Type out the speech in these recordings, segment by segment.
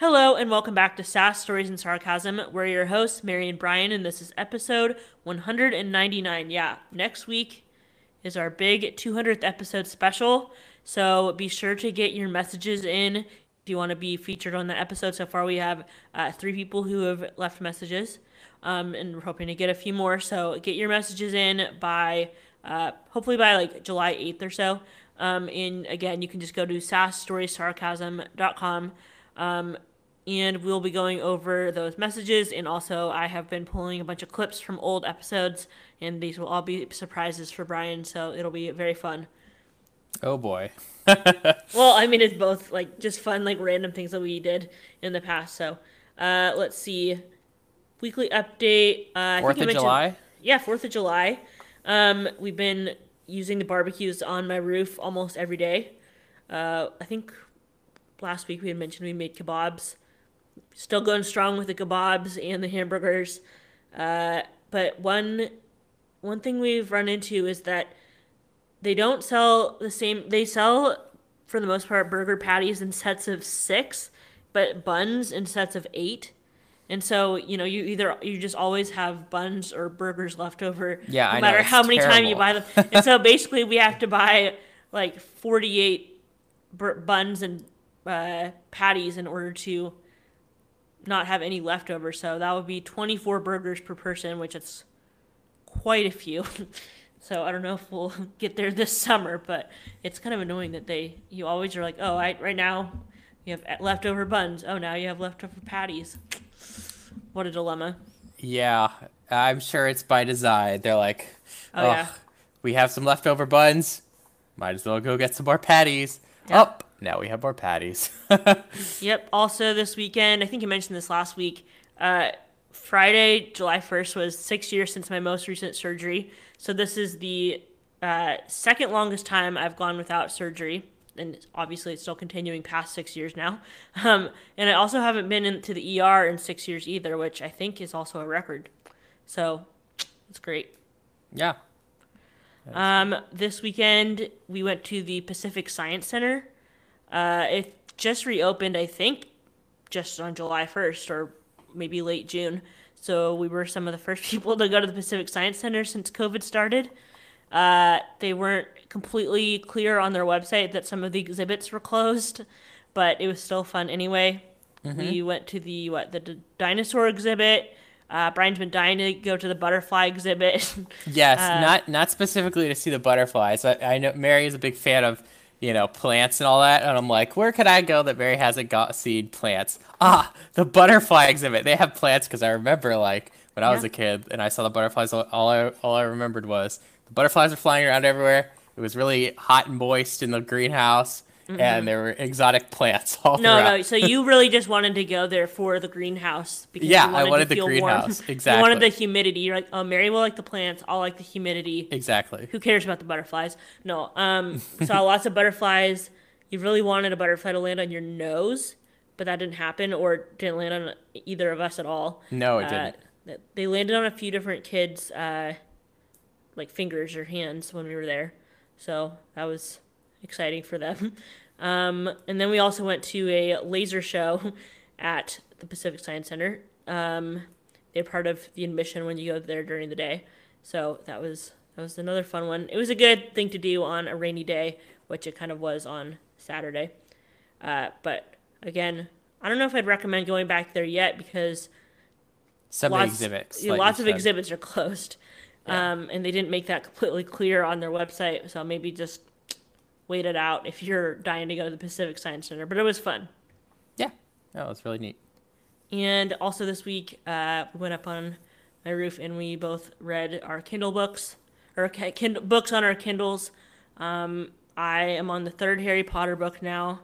Hello and welcome back to SAS Stories and Sarcasm. We're your hosts, Mary and Brian, and this is episode 199. Yeah, next week is our big 200th episode special. So be sure to get your messages in if you want to be featured on the episode. So far, we have uh, three people who have left messages, um, and we're hoping to get a few more. So get your messages in by uh, hopefully by like July 8th or so. Um, and again, you can just go to sasstorysarcasm.com. Um, and we'll be going over those messages. And also, I have been pulling a bunch of clips from old episodes, and these will all be surprises for Brian. So it'll be very fun. Oh boy. well, I mean, it's both like just fun, like random things that we did in the past. So, uh, let's see. Weekly update. Uh, Fourth of July. Yeah, Fourth of July. Um, we've been using the barbecues on my roof almost every day. Uh, I think last week we had mentioned we made kebabs. Still going strong with the kebabs and the hamburgers. Uh, but one one thing we've run into is that they don't sell the same. They sell for the most part burger patties in sets of six, but buns in sets of eight. And so, you know, you either you just always have buns or burgers left over, yeah, no I matter know, how many times you buy them. and so, basically, we have to buy like forty-eight bur- buns and uh, patties in order to not have any leftover. So that would be twenty-four burgers per person, which is quite a few. so I don't know if we'll get there this summer, but it's kind of annoying that they you always are like, oh, I, right now you have uh, leftover buns. Oh, now you have leftover patties. What a dilemma. Yeah, I'm sure it's by design. They're like, Oh, yeah. we have some leftover buns. Might as well go get some more patties. Yeah. Up. Now we have more patties. Yep. Also, this weekend, I think you mentioned this last week. Uh, Friday, July 1st, was six years since my most recent surgery. So, this is the uh, second longest time I've gone without surgery. And obviously, it's still continuing past six years now. Um, and I also haven't been into the ER in six years either, which I think is also a record. So, it's great. yeah. Um, this weekend we went to the Pacific Science Center. Uh, it just reopened, I think, just on July 1st or maybe late June. So we were some of the first people to go to the Pacific Science Center since COVID started. Uh, they weren't completely clear on their website that some of the exhibits were closed, but it was still fun anyway. We went to the what the d- dinosaur exhibit. Uh, Brian's been dying to go to the butterfly exhibit. Yes, Uh, not not specifically to see the butterflies. I, I know Mary is a big fan of you know plants and all that, and I'm like, where could I go that Mary hasn't got seen plants? Ah, the butterfly exhibit. They have plants because I remember like when I was Yeah. a kid and I saw the butterflies. All all I all I remembered was the butterflies were flying around everywhere. It was really hot and moist in the greenhouse, and there were exotic plants all Mm-hmm. No, throughout. no. So you really just wanted to go there for the greenhouse because Yeah, you I wanted, wanted to the feel greenhouse, Warm. you wanted the humidity. You're like, oh, Mary will like the plants. I'll like the humidity. Exactly. Who cares about the butterflies? No. Um. saw lots of butterflies. You really wanted a butterfly to land on your nose, but that didn't happen, or didn't land on either of us at all. No, it Uh, didn't. They landed on a few different kids, uh, like fingers or hands when we were there, so that was exciting for them. Um, and then we also went to a laser show at the Pacific Science Center. Um, they're part of the admission when you go there during the day, so that was that was another fun one. It was a good thing to do on a rainy day, which it kind of was on Saturday. Uh, but again, I don't know if I'd recommend going back there yet because Some of lots, exhibits. yeah, like lots of said. exhibits are closed, um, and they didn't make that completely clear on their website. So maybe just wait it out if you're dying to go to the Pacific Science Center. But it was fun. Yeah, that was really neat. And also this week, uh, we went up on my roof and we both read our Kindle books, or Kindle books on our Kindles. Um, I am on the third Harry Potter book now.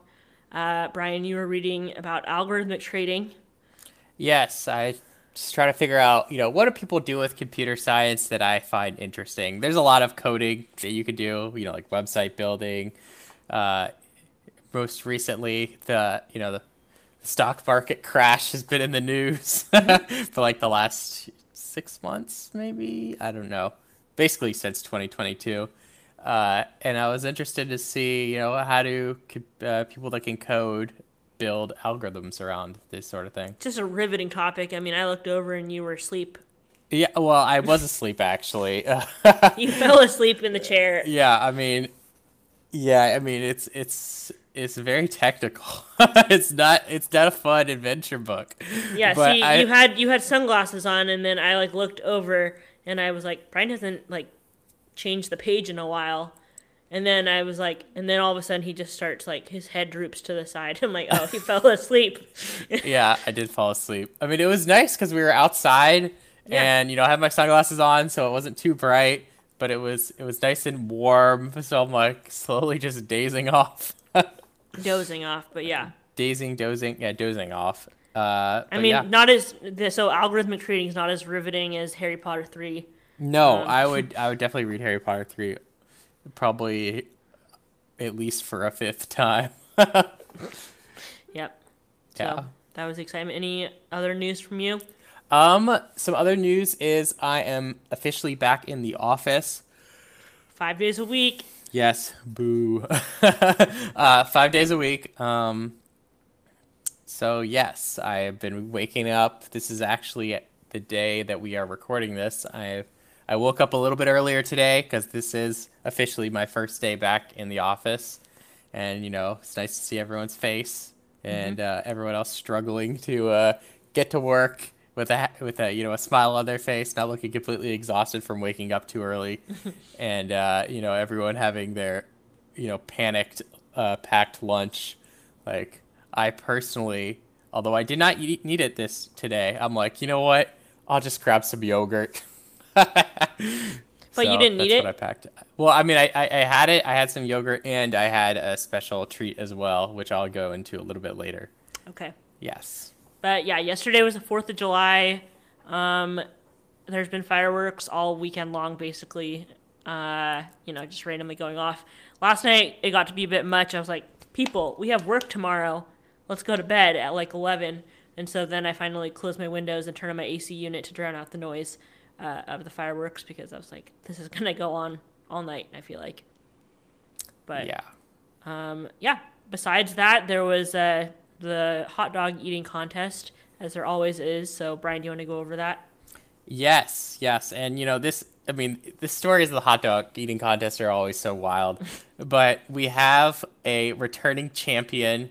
Uh, Brian, you were reading about algorithmic trading. Yes, I just try to figure out, you know, what do people do with computer science that I find interesting. There's a lot of coding that you could do, you know, like website building. Uh, most recently, the you know the stock market crash has been in the news for like the last six months, maybe I don't know. Basically, since 2022. Uh, and I was interested to see, you know, how do uh, people that can code build algorithms around this sort of thing. It's just a riveting topic. I mean, I looked over and you were asleep. Yeah, well, I was asleep actually. You fell asleep in the chair. yeah, I mean, yeah, I mean it's it's it's very technical. it's not it's not a fun adventure book. Yeah, But see, I- you had you had sunglasses on, and then I like looked over, and I was like, Brian hasn't like changed the page in a while, and then I was like, and then all of a sudden he just starts like his head droops to the side. I'm like, oh, he fell asleep. yeah, I did fall asleep. I mean, it was nice because we were outside, Yeah. and you know, I had my sunglasses on, so it wasn't too bright, but it was it was nice and warm. So I'm like slowly just dazing off, Dozing off, but yeah, dazing, dozing, yeah, dozing off. Uh, I mean, yeah. not as the, so algorithmic trading is not as riveting as Harry Potter three. no, um, I would I would definitely read Harry Potter three, probably at least for a fifth time. Yep. So Yeah. that was exciting. Any other news from you? Um, some other news is I am officially back in the office. Five days a week. Yes, boo. uh, five days a week. Um, so yes, I have been waking up. This is actually the day that we are recording this. I I woke up a little bit earlier today because this is officially my first day back in the office, and you know it's nice to see everyone's face and uh, everyone else struggling to uh, get to work with a with a you know a smile on their face, not looking completely exhausted from waking up too early, and uh, you know everyone having their you know panicked uh, packed lunch. Like I personally, although I did not eat, need it this today, I'm like you know what, I'll just grab some yogurt. But you didn't need it? What I packed. Well, I mean, I, I, I had it. I had some yogurt, and I had a special treat as well, which I'll go into a little bit later. Okay. Yes. But yeah, yesterday was the Fourth of July. Um, there's been fireworks all weekend long, basically. Uh, you know, just randomly going off. Last night it got to be a bit much. I was like, people, we have work tomorrow. Let's go to bed at like eleven. And so then I finally closed my windows and turned on my AC unit to drown out the noise uh, of the fireworks because I was like, this is gonna go on all night. I feel like. But yeah. um, yeah. Besides that, there was uh, the hot dog eating contest, as there always is. So, Brian, do you want to go over that? Yes, yes, and you know this. I mean, the stories of the hot dog eating contest are always so wild, but we have a returning champion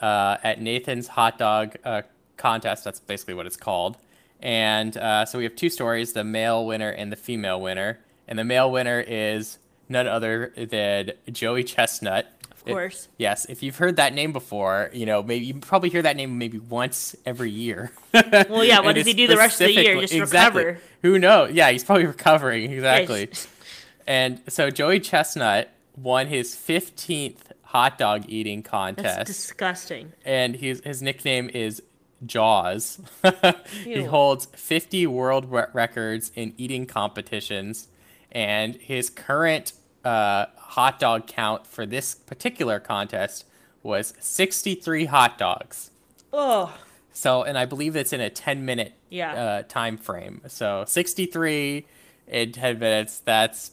uh, at Nathan's hot dog uh, contest. That's basically what it's called. And uh, so we have two stories: the male winner and the female winner. And the male winner is none other than Joey Chestnut. Of course. Yes, if you've heard that name before, you know maybe you probably hear that name maybe once every year. Well, yeah, what does he do the rest of the year? Just exactly. recover? Who knows? Yeah, he's probably recovering exactly. Yes. And so Joey Chestnut won his 15th hot dog eating contest. That's disgusting. and his his nickname is Jaws. he holds 50 world records in eating competitions, and his current uh, hot dog count for this particular contest was 63 hot dogs. Oh, So, and I believe it's in a 10 minute Yeah. uh, time frame. So 63 in 10 minutes. That's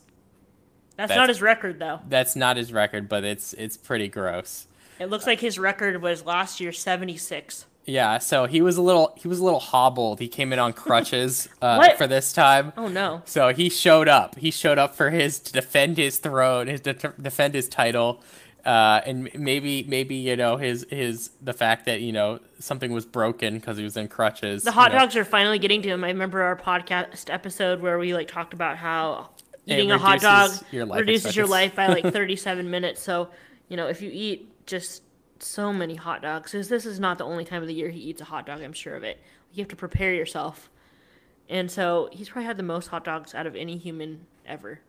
that's, That's- not his record though. that's not his record, but it's it's pretty gross. It looks like his record was last year seventy six. Yeah, so he was a little he was a little hobbled. He came in on crutches uh, for this time. Oh no. So he showed up. He showed up for his to defend his throne, his to defend his title, uh, and maybe maybe you know his his the fact that you know something was broken because he was in crutches. The hot you know. dogs are finally getting to him. I remember our podcast episode where we like talked about how eating a hot dog reduces your life reduces your life by like 37 minutes. So, you know, if you eat just so many hot dogs, because this is not the only time of the year he eats a hot dog, I'm sure of it. You have to prepare yourself. And so he's probably had the most hot dogs out of any human ever.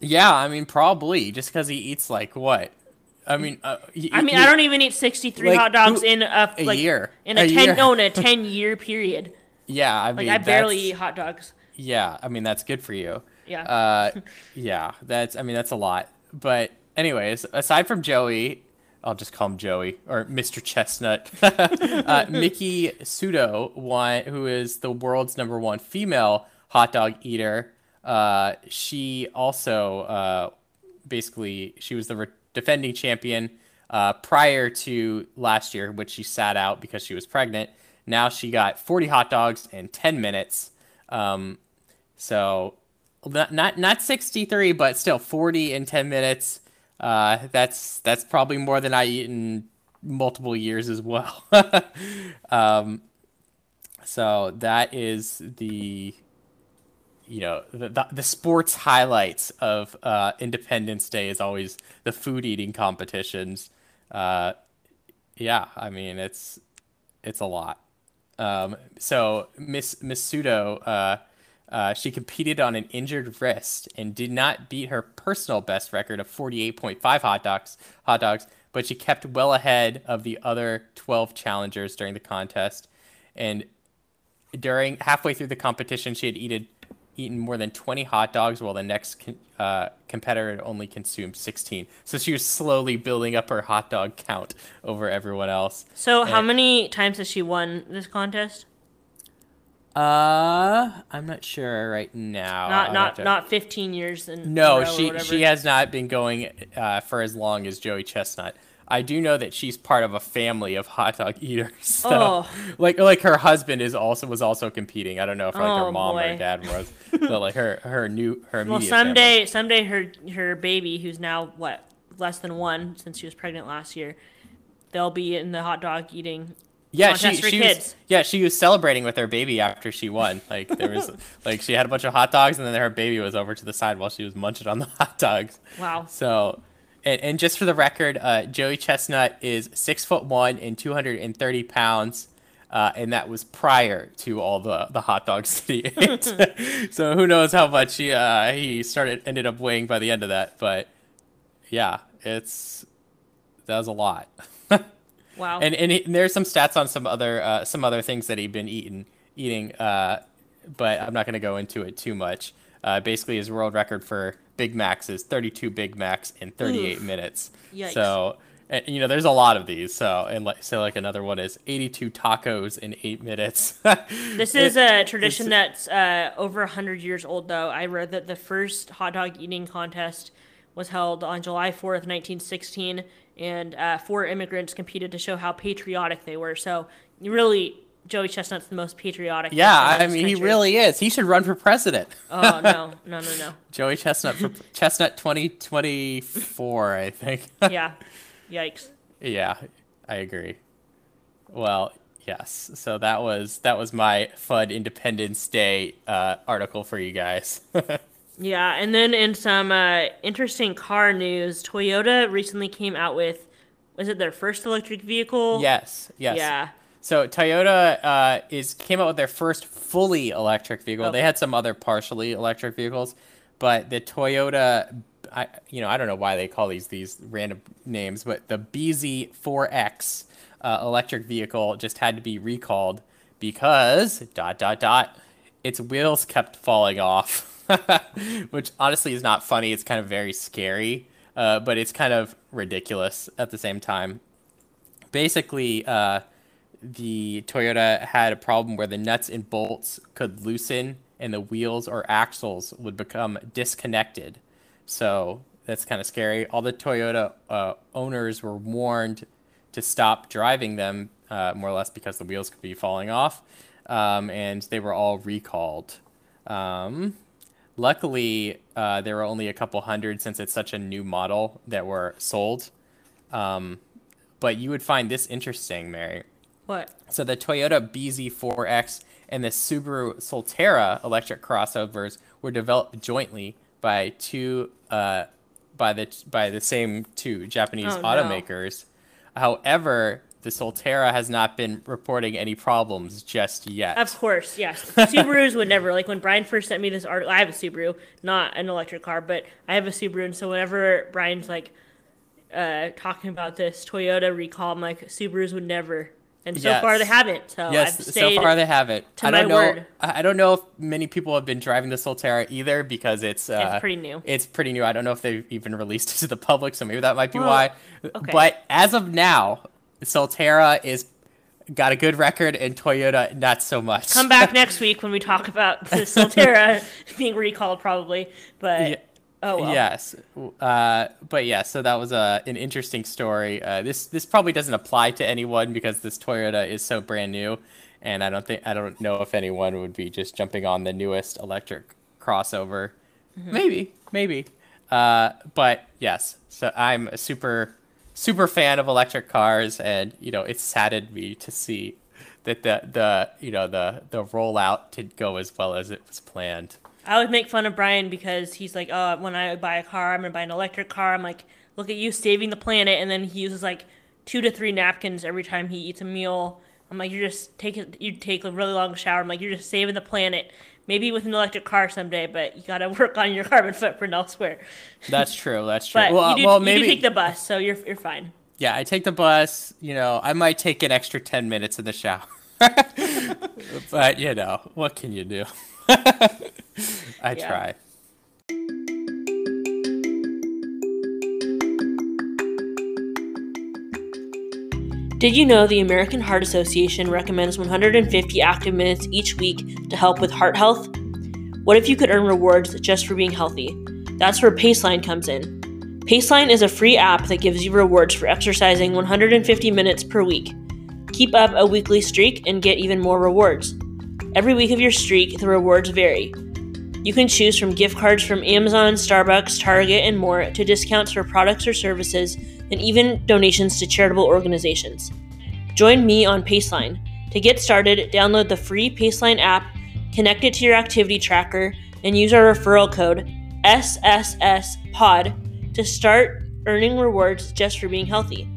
Yeah, I mean probably just because he eats like what? I mean, uh, y- I mean, I don't even eat 63 Like, hot dogs who- in a, a like, year. in a, A 10 year. no in a 10 year period. Yeah, I Like mean, I barely eat hot dogs. Yeah, I mean that's good for you. Yeah. Uh, yeah, that's I mean that's a lot. But anyways, aside from Joey, I'll just call him Joey or Mr. Chestnut. uh, Miki Sudo, one who is the world's number one female hot dog eater. Uh, she also uh, basically she was the re- defending champion Uh, prior to last year, which she sat out because she was pregnant, now she got 40 hot dogs in 10 minutes. Um, so not, not not 63, but still 40 in 10 minutes. Uh, that's that's probably more than I eat in multiple years as well. um, so that is the you know the, the, the sports highlights of uh, Independence Day is always the food eating competitions. Uh, yeah, I mean it's it's a lot. Um, so Miss Miss Sudo, uh, she competed on an injured wrist and did not beat her personal best record of 48.5 hot dogs hot dogs, but she kept well ahead of the other 12 challengers during the contest. And during halfway through the competition, she had eaten eaten more than 20 hot dogs while the next uh, competitor had only consumed 16. So she was slowly building up her hot dog count over everyone else. So and, how many times has she won this contest? Uh, I'm not sure right now. Not not to... not 15 years and no, she she has not been going uh, for as long as Joey Chestnut. I do know that she's part of a family of hot dog eaters. So, oh. like like her husband is also was also competing. I don't know if like oh, her mom boy. or dad was, but like her her new her well someday family. someday her her baby who's now what less than one since she was pregnant last year, they'll be in the hot dog eating. Yeah, she, she was, yeah she was celebrating with her baby after she won. Like there was like she had a bunch of hot dogs and then her baby was over to the side while she was munching on the hot dogs. Wow. So and, and just for the record, uh, Joey Chestnut is six foot one and 230 pounds. Uh, and that was prior to all the, the hot dogs that he ate. so who knows how much he uh, he started ended up weighing by the end of that. But yeah, it's that was a lot. Wow. And and, and, there's some stats on some other uh, some other things that he'd been eating eating, uh, but I'm not going to go into it too much. Uh, basically, his world record for Big Macs is 32 Big Macs in 38 Oof. minutes. Yikes. So, and, you know, there's a lot of these. So, and like, so like another one is 82 tacos in eight minutes. this is a tradition that's uh, over 100 years old, though. I read that the first hot dog eating contest was held on July 4th, 1916, and uh, four immigrants competed to show how patriotic they were. So, really, Joey Chestnut's the most patriotic. Yeah, I mean, country. he really is. He should run for president. Oh no, no, no, no. Joey Chestnut for Chestnut twenty twenty four, I think. yeah, yikes. Yeah, I agree. Well, yes. So that was that was my FUD Independence Day uh, article for you guys. Yeah, and then in some uh, interesting car news, Toyota recently came out with, was it their first electric vehicle? Yes. Yes. Yeah. So Toyota uh, is came out with their first fully electric vehicle. Okay. They had some other partially electric vehicles, but the Toyota, I you know I don't know why they call these these random names, but the BZ4X uh, electric vehicle just had to be recalled because dot dot dot its wheels kept falling off, which honestly is not funny. It's kind of very scary, uh, but it's kind of ridiculous at the same time. Basically. Uh, the Toyota had a problem where the nuts and bolts could loosen and the wheels or axles would become disconnected. So that's kind of scary. All the Toyota uh, owners were warned to stop driving them, uh, more or less because the wheels could be falling off, um, and they were all recalled. Um, luckily, uh, there were only a couple hundred since it's such a new model that were sold. Um, but you would find this interesting, Mary. What? So the Toyota BZ4X and the Subaru Solterra electric crossovers were developed jointly by two uh, by the by the same two Japanese oh, automakers. No. However, the Solterra has not been reporting any problems just yet. Of course, yes. Subarus would never like when Brian first sent me this article. I have a Subaru, not an electric car, but I have a Subaru, and so whenever Brian's like uh, talking about this Toyota recall, I'm like Subarus would never and so yes. far they haven't. So yes, so far they haven't. I don't know. Word. I don't know if many people have been driving the Solterra either because it's uh, it's pretty new. It's pretty new. I don't know if they've even released it to the public, so maybe that might be well, why. Okay. But as of now, Solterra is got a good record, and Toyota not so much. Come back next week when we talk about the Solterra being recalled, probably. But yeah. Oh, well. Yes, uh, but yeah. So that was a an interesting story. Uh, this this probably doesn't apply to anyone because this Toyota is so brand new, and I don't think I don't know if anyone would be just jumping on the newest electric crossover. Maybe, maybe. Uh, but yes, so I'm a super super fan of electric cars, and you know it saddened me to see that the the you know the the rollout didn't go as well as it was planned. I would make fun of Brian because he's like, oh, when I buy a car, I'm gonna buy an electric car. I'm like, look at you saving the planet, and then he uses like two to three napkins every time he eats a meal. I'm like, you're just taking, you take a really long shower. I'm like, you're just saving the planet. Maybe with an electric car someday, but you gotta work on your carbon footprint elsewhere. That's true. That's true. But well, you, do, well, you maybe do take the bus, so you're you're fine. yeah. I take the bus. You know, I might take an extra ten minutes in the shower, but you know, what can you do? I Yeah. try. Did you know the American Heart Association recommends 150 active minutes each week to help with heart health? What if you could earn rewards just for being healthy? That's where Paceline comes in. Paceline is a free app that gives you rewards for exercising 150 minutes per week. Keep up a weekly streak and get even more rewards. Every week of your streak, the rewards vary. You can choose from gift cards from Amazon, Starbucks, Target, and more to discounts for products or services, and even donations to charitable organizations. Join me on Paceline. To get started, download the free Paceline app, connect it to your activity tracker, and use our referral code SSSPOD to start earning rewards just for being healthy.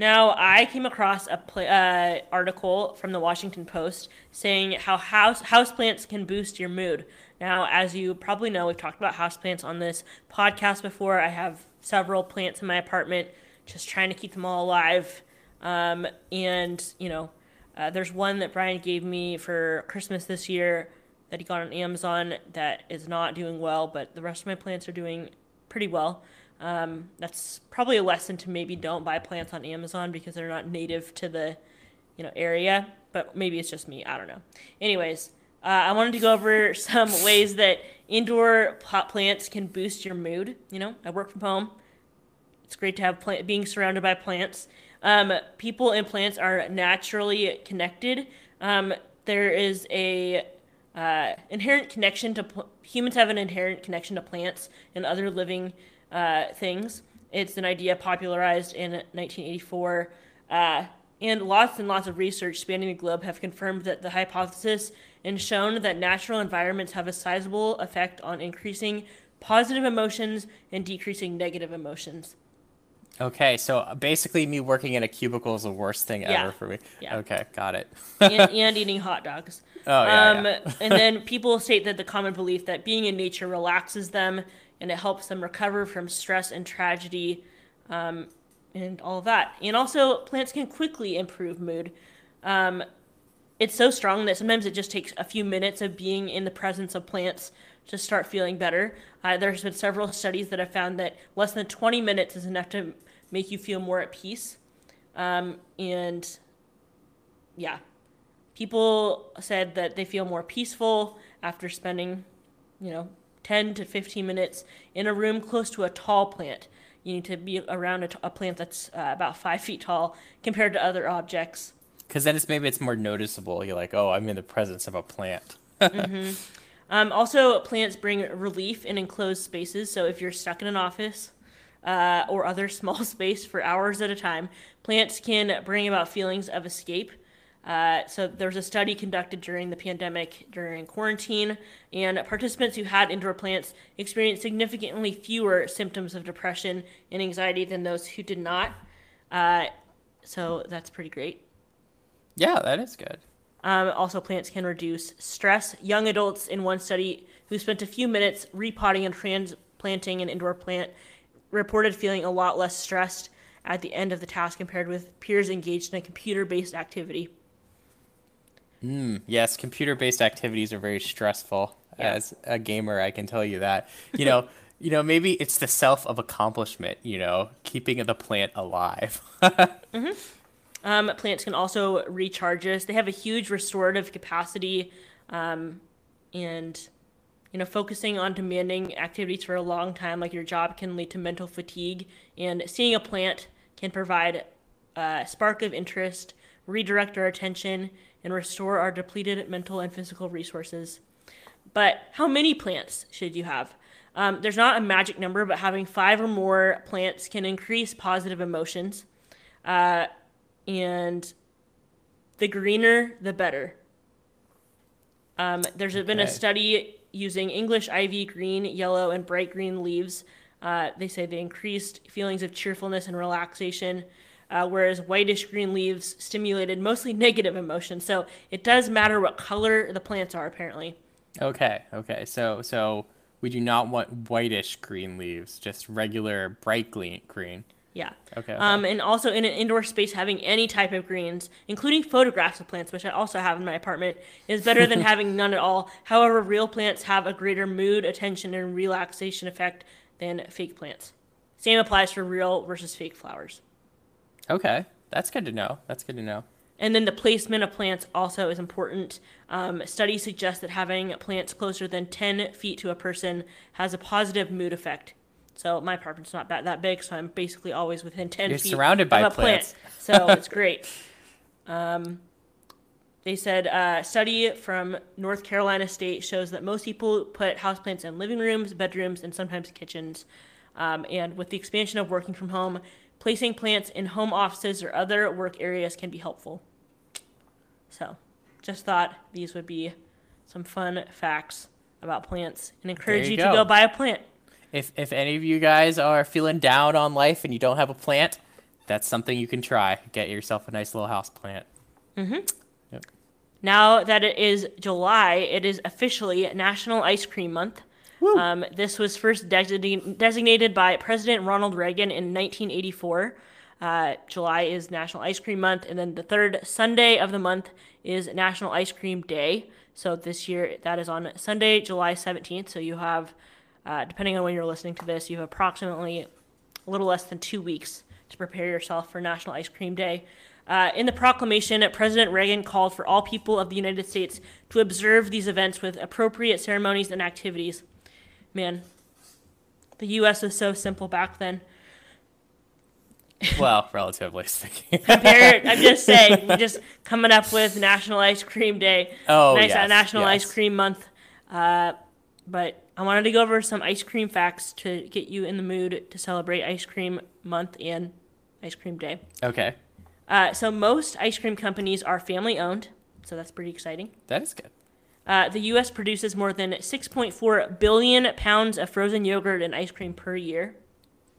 Now, I came across a pla uh, article from the Washington Post saying how house houseplants can boost your mood. Now, as you probably know, we've talked about houseplants on this podcast before. I have several plants in my apartment, just trying to keep them all alive. Um, and you know, uh, there's one that Brian gave me for Christmas this year that he got on Amazon that is not doing well, but the rest of my plants are doing pretty well. Um, that's probably a lesson to maybe don't buy plants on Amazon because they're not native to the, you know, area. But maybe it's just me. I don't know. Anyways, uh, I wanted to go over some ways that indoor pot plants can boost your mood. You know, I work from home. It's great to have plant being surrounded by plants. Um, people and plants are naturally connected. Um, there is a uh, inherent connection to pl- humans have an inherent connection to plants and other living uh, things. It's an idea popularized in 1984, uh, and lots and lots of research spanning the globe have confirmed that the hypothesis and shown that natural environments have a sizable effect on increasing positive emotions and decreasing negative emotions. Okay, so basically, me working in a cubicle is the worst thing Yeah. ever for me. Yeah. Okay, got it. and, and eating hot dogs. Oh, yeah, um, yeah. and then people state that the common belief that being in nature relaxes them and it helps them recover from stress and tragedy, um, and all of that. And also, plants can quickly improve mood. Um, it's so strong that sometimes it just takes a few minutes of being in the presence of plants to start feeling better. Uh, there's been several studies that have found that less than 20 minutes is enough to make you feel more at peace. Um, and yeah, people said that they feel more peaceful after spending, you know, 10 to 15 minutes in a room close to a tall plant. You need to be around a, t- a plant that's uh, about five feet tall compared to other objects. Because then it's maybe it's more noticeable. You're like, oh, I'm in the presence of a plant. Um, also, plants bring relief in enclosed spaces. So if you're stuck in an office uh, or other small space for hours at a time, plants can bring about feelings of escape. Uh, so there was a study conducted during the pandemic, during quarantine, and participants who had indoor plants experienced significantly fewer symptoms of depression and anxiety than those who did not. Uh, so that's pretty great. Yeah, that is good. Um, also, plants can reduce stress. Young adults in one study who spent a few minutes repotting and transplanting an indoor plant reported feeling a lot less stressed at the end of the task compared with peers engaged in a computer based activity. Yes, computer-based activities are very stressful. Yeah. As a gamer, I can tell you that. You know, you know, maybe it's the self of accomplishment. You know, keeping the plant alive. Um, plants can also recharge us. They have a huge restorative capacity, um, and you know, focusing on demanding activities for a long time, like your job, can lead to mental fatigue. And seeing a plant can provide a spark of interest, redirect our attention, and restore our depleted mental and physical resources. But how many plants should you have? Um, there's not a magic number, but having five or more plants can increase positive emotions. Uh, and the greener, the better. Um, there's been a study using English ivy, green, yellow, and bright green leaves. Uh, they say they increased feelings of cheerfulness and relaxation, uh, whereas whitish green leaves stimulated mostly negative emotions. So it does matter what color the plants are, apparently. Okay, okay. So so we do not want whitish green leaves, just regular bright green. Yeah. Okay. okay. Um, and also in an indoor space, having any type of greens, including photographs of plants, which I also have in my apartment, is better than having none at all. However, real plants have a greater mood, attention, and relaxation effect than fake plants. Same applies for real versus fake flowers. Okay. That's good to know. That's good to know. And then the placement of plants also is important. Um, studies suggest that having plants closer than 10 feet to a person has a positive mood effect. So my apartment's not that, that big, so I'm basically always within 10 You're feet surrounded by of a plants. plant. So it's great. Um, they said uh, a study from North Carolina State shows that most people put houseplants in living rooms, bedrooms, and sometimes kitchens. Um, and with the expansion of working from home, placing plants in home offices or other work areas can be helpful. So, just thought these would be some fun facts about plants and encourage you you, to go. go buy a plant. If if any of you guys are feeling down on life and you don't have a plant, that's something you can try. Get yourself a nice little house plant. Mm-hmm. Now that it is July, it is officially National Ice Cream Month. Um, this was first designated, designated by President Ronald Reagan in 1984. Uh, July is National Ice Cream Month, and then the third Sunday of the month is National Ice Cream Day. So this year, that is on Sunday, July 17th. So you have, uh, depending on when you're listening to this, you have approximately a little less than two weeks to prepare yourself for National Ice Cream Day. Uh, in the proclamation, President Reagan called for all people of the United States to observe these events with appropriate ceremonies and activities. Man, the U.S. was so simple back then. Well, relatively speaking. Compared, I'm just saying, we're just coming up with National Ice Cream Day. Oh, nice uh, yes, National Ice. Cream Month. Uh, but I wanted to go over some ice cream facts to get you in the mood to celebrate Ice Cream Month and Ice Cream Day. okay, Uh, so most ice cream companies are family owned, so that's pretty exciting. that is good. Uh, the U.S. produces more than 6.4 billion pounds of frozen yogurt and ice cream per year.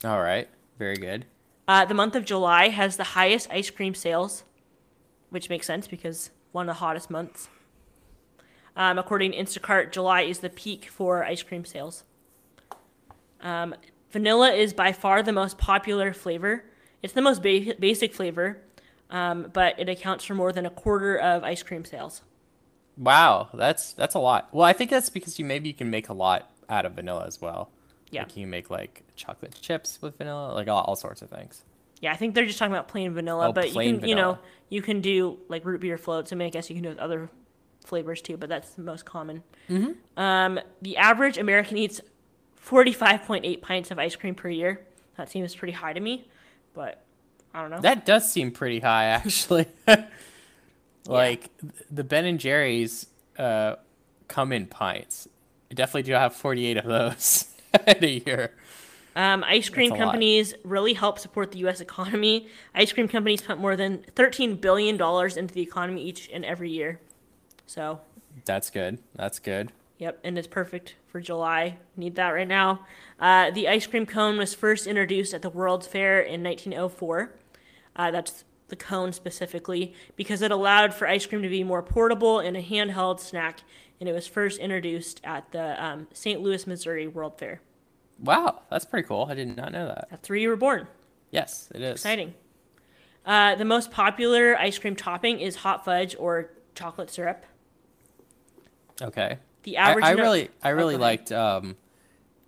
All right, very good. Uh, the month of July has the highest ice cream sales, which makes sense because one of the hottest months. Um, according to Instacart, July is the peak for ice cream sales. Um, vanilla is by far the most popular flavor. It's the most ba- basic flavor, um, but it accounts for more than a quarter of ice cream sales. Wow, that's that's a lot. Well, I think that's because you maybe you can make a lot out of vanilla as well. Yeah. Like you can make like chocolate chips with vanilla, like all, all sorts of things. Yeah, I think they're just talking about plain vanilla, Oh, but you plain can, you know, you can do like root beer floats. I mean, I guess you can do other flavors too, but that's the most common. Mm-hmm. Um, the average American eats 45.8 pints of ice cream per year. That seems pretty high to me, but I don't know. That does seem pretty high, actually. like the Ben and Jerry's uh, come in pints. I definitely do have forty-eight of those in a year. Um, ice cream lot. companies really help support the U.S. economy. Ice cream companies pump more than 13 billion dollars into the economy each and every year. So That's good. That's good. Yep, and it's perfect for July. Need that right now. Uh, the ice cream cone was first introduced at the World's Fair in 1904. Uh, that's the cone specifically because it allowed for ice cream to be more portable and a handheld snack. And it was first introduced at the um, St. Louis, Missouri World Fair. Wow, that's pretty cool. I did not know that. That's where you were born. Yes, it is. Exciting. Uh, the most popular ice cream topping is hot fudge or chocolate syrup. Okay. The average. I no- really, I Oh, really liked um,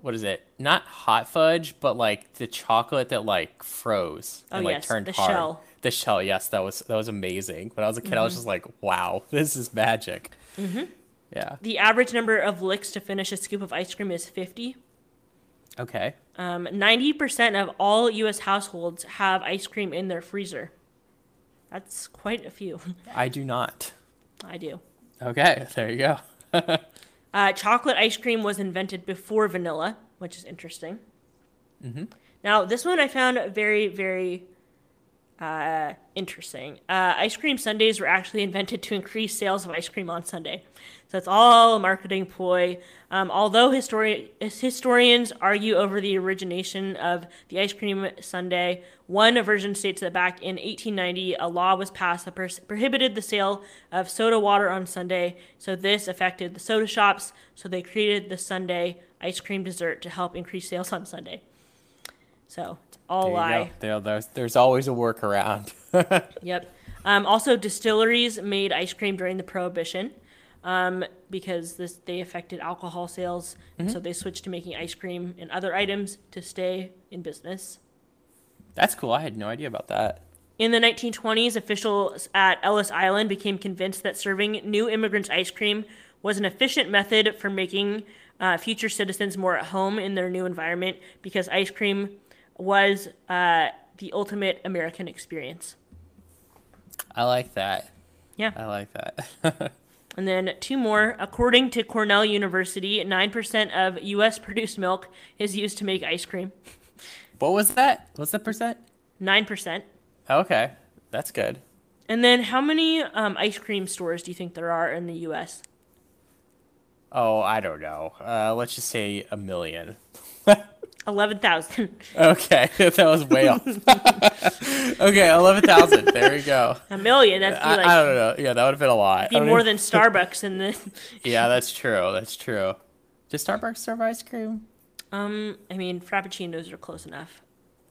what is it? Not hot fudge, but like the chocolate that like froze Oh, and like yes, turned the hard. shell. The shell, yes, that was that was amazing. When I was a kid, I was just like, "Wow, this is magic." Mm-hmm. Yeah. The average number of licks to finish a scoop of ice cream is 50. Okay. Um, 90% of all U.S. households have ice cream in their freezer. That's quite a few. I do not. I do. Okay, there you go. Uh, chocolate ice cream was invented before vanilla, which is interesting. Now, this one I found very, very uh, interesting. Uh, ice cream sundaes were actually invented to increase sales of ice cream on Sunday. So it's all a marketing ploy. Um, although histori- historians argue over the origination of the ice cream sundae, one version states that back in 1890, a law was passed that prohibited the sale of soda water on Sunday. So this affected the soda shops. So they created the Sunday ice cream dessert to help increase sales on Sunday. So it's all lie. There, there's, there's always a workaround. Yep. Um, also, distilleries made ice cream during the Prohibition um, because this they affected alcohol sales, and so they switched to making ice cream and other items to stay in business. That's cool. I had no idea about that. In the 1920s, officials at Ellis Island became convinced that serving new immigrants ice cream was an efficient method for making uh, future citizens more at home in their new environment because ice cream was uh, the ultimate American experience. I like that. Yeah. I like that. And then two more. According to Cornell University, 9% of U.S. produced milk is used to make ice cream. what was that? What's the percent? 9%. Okay, that's good. And then how many um, ice cream stores do you think there are in the U.S.? Oh, I don't know. Uh, let's just say a million. 11,000. Okay, that was way off. okay, eleven thousand. There you go. A million. That'd be I, I don't know. Yeah, that would have been a lot. be more even- than Starbucks in the. Yeah, that's true. That's true. Does Starbucks serve ice cream? Um, I mean, frappuccinos are close enough.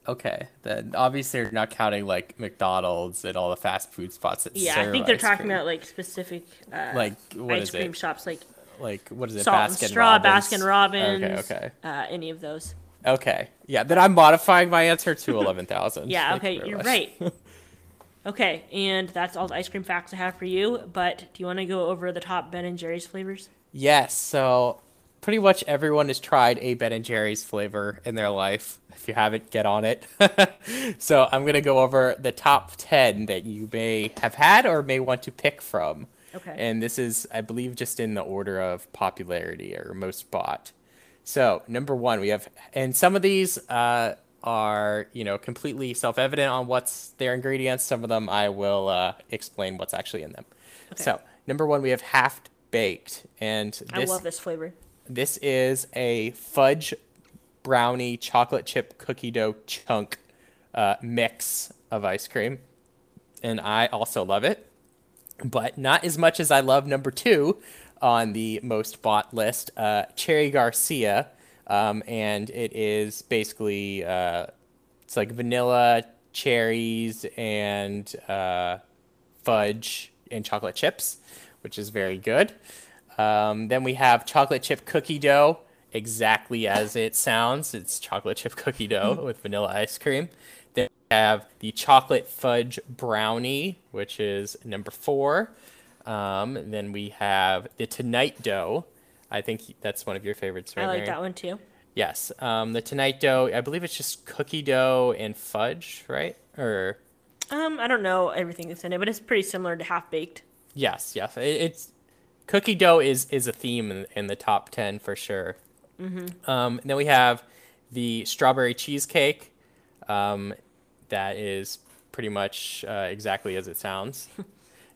Okay, then obviously they're not counting like McDonald's and all the fast food spots that Yeah, serve I think they're talking cream. about like specific uh, like what ice is cream it? shops, like Like what is it? Salt and Straw, Robbins? Baskin Robbins. Okay, okay, Uh, any of those. Okay. Yeah, then I'm modifying my answer to eleven thousand. Yeah, okay, you're right. okay, and that's all the ice cream facts I have for you. But do you want to go over the top Ben and Jerry's flavors? Yes, so pretty much everyone has tried a Ben and Jerry's flavor in their life. If you haven't, get on it. so I'm gonna go over the top ten that you may have had or may want to pick from. Okay. And this is, I believe, just in the order of popularity or most bought. So number one, we have, and some of these uh, are, you know, completely self-evident on what's their ingredients. Some of them I will uh, explain what's actually in them. Okay. So number one, we have half baked, and this I love this flavor. this is a fudge brownie chocolate chip cookie dough chunk uh, mix of ice cream, and I also love it, but not as much as I love number two on the most bought list, uh, Cherry Garcia, um, and it is basically uh, it's like vanilla, cherries, and uh, fudge and chocolate chips, which is very good. Um, then we have chocolate chip cookie dough, exactly as it sounds. It's chocolate chip cookie dough with vanilla ice cream. Then we have the chocolate fudge brownie, which is number four. Um, then we have the tonight dough. I think that's one of your favorites, right? I like Mary? that one too. Yes. Um, the tonight dough. I believe it's just cookie dough and fudge, right? Or Um, I don't know everything that's in it, but it's pretty similar to half baked. Yes, yes. It, it's cookie dough is is a theme in, in the top ten for sure. Um, then we have the strawberry cheesecake. Um, that is pretty much uh, exactly as it sounds.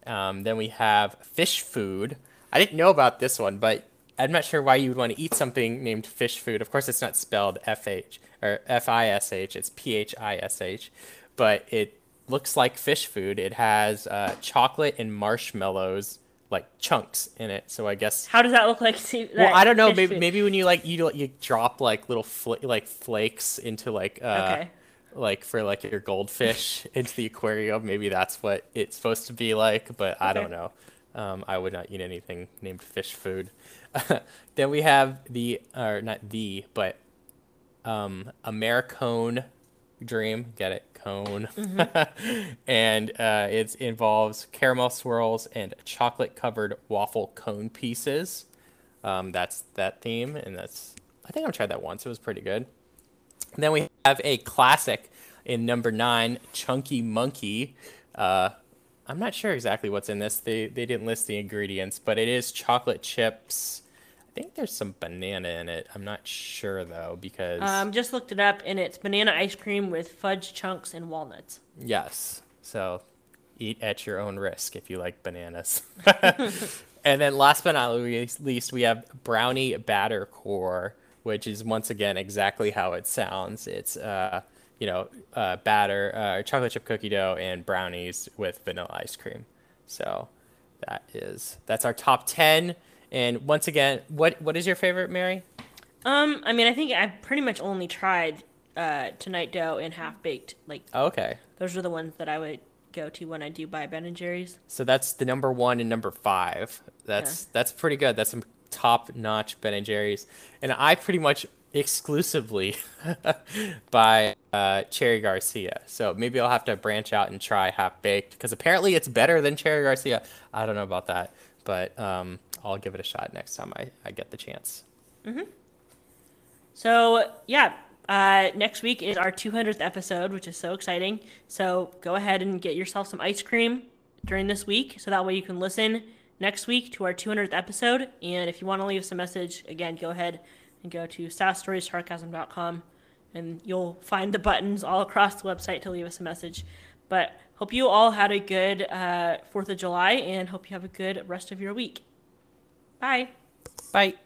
um, then we have fish food. I didn't know about this one, but I'm not sure why you would want to eat something named fish food. Of course, it's not spelled F H or F I S H. It's P H I S H, but it looks like fish food. It has uh, chocolate and marshmallows like chunks in it. So I guess How does that look like? See, well, I don't know. Maybe maybe when you like you you drop like little fl- like flakes into like uh Okay. Like for like your goldfish into the aquarium. Maybe that's what it's supposed to be like. But I don't know. Um, I would not eat anything named fish food. then we have the or not the but um, Americone Dream. Get it? Cone. and uh, it involves caramel swirls and chocolate covered waffle cone pieces. Um, that's that theme, and that's I think I've tried that once. It was pretty good. Then we have a classic in number nine, Chunky Monkey. Uh, I'm not sure exactly what's in this. They they didn't list the ingredients, but it is chocolate chips. I think there's some banana in it. I'm not sure though because Um, just looked it up, and it's banana ice cream with fudge chunks and walnuts. yes. So eat at your own risk if you like bananas. and then last but not least, we have brownie batter core, which is once again exactly how it sounds. It's uh you know, uh, batter, uh, chocolate chip cookie dough, and brownies with vanilla ice cream. So that is that's our top ten. And once again, what what is your favorite, Mary? Um, I mean, I think I've pretty much only tried uh, Tonight Dough and Half Baked. Like okay, those are the ones that I would go to when I do buy Ben and Jerry's. so that's the number one and number five. That's that's pretty good. That's some top notch Ben and Jerry's, and I pretty much exclusively by uh, Cherry Garcia. So maybe I'll have to branch out and try half baked because apparently it's better than Cherry Garcia. I don't know about that, but um, I'll give it a shot next time I, I get the chance. So yeah, uh, next week is our 200th episode, which is so exciting. So go ahead and get yourself some ice cream during this week, so that way you can listen next week to our 200th episode. And if you want to leave us a message, again, go ahead and go to southstoriesarcasm.com, and you'll find the buttons all across the website to leave us a message. But hope you all had a good uh, Fourth of July, and hope you have a good rest of your week. Bye. Bye.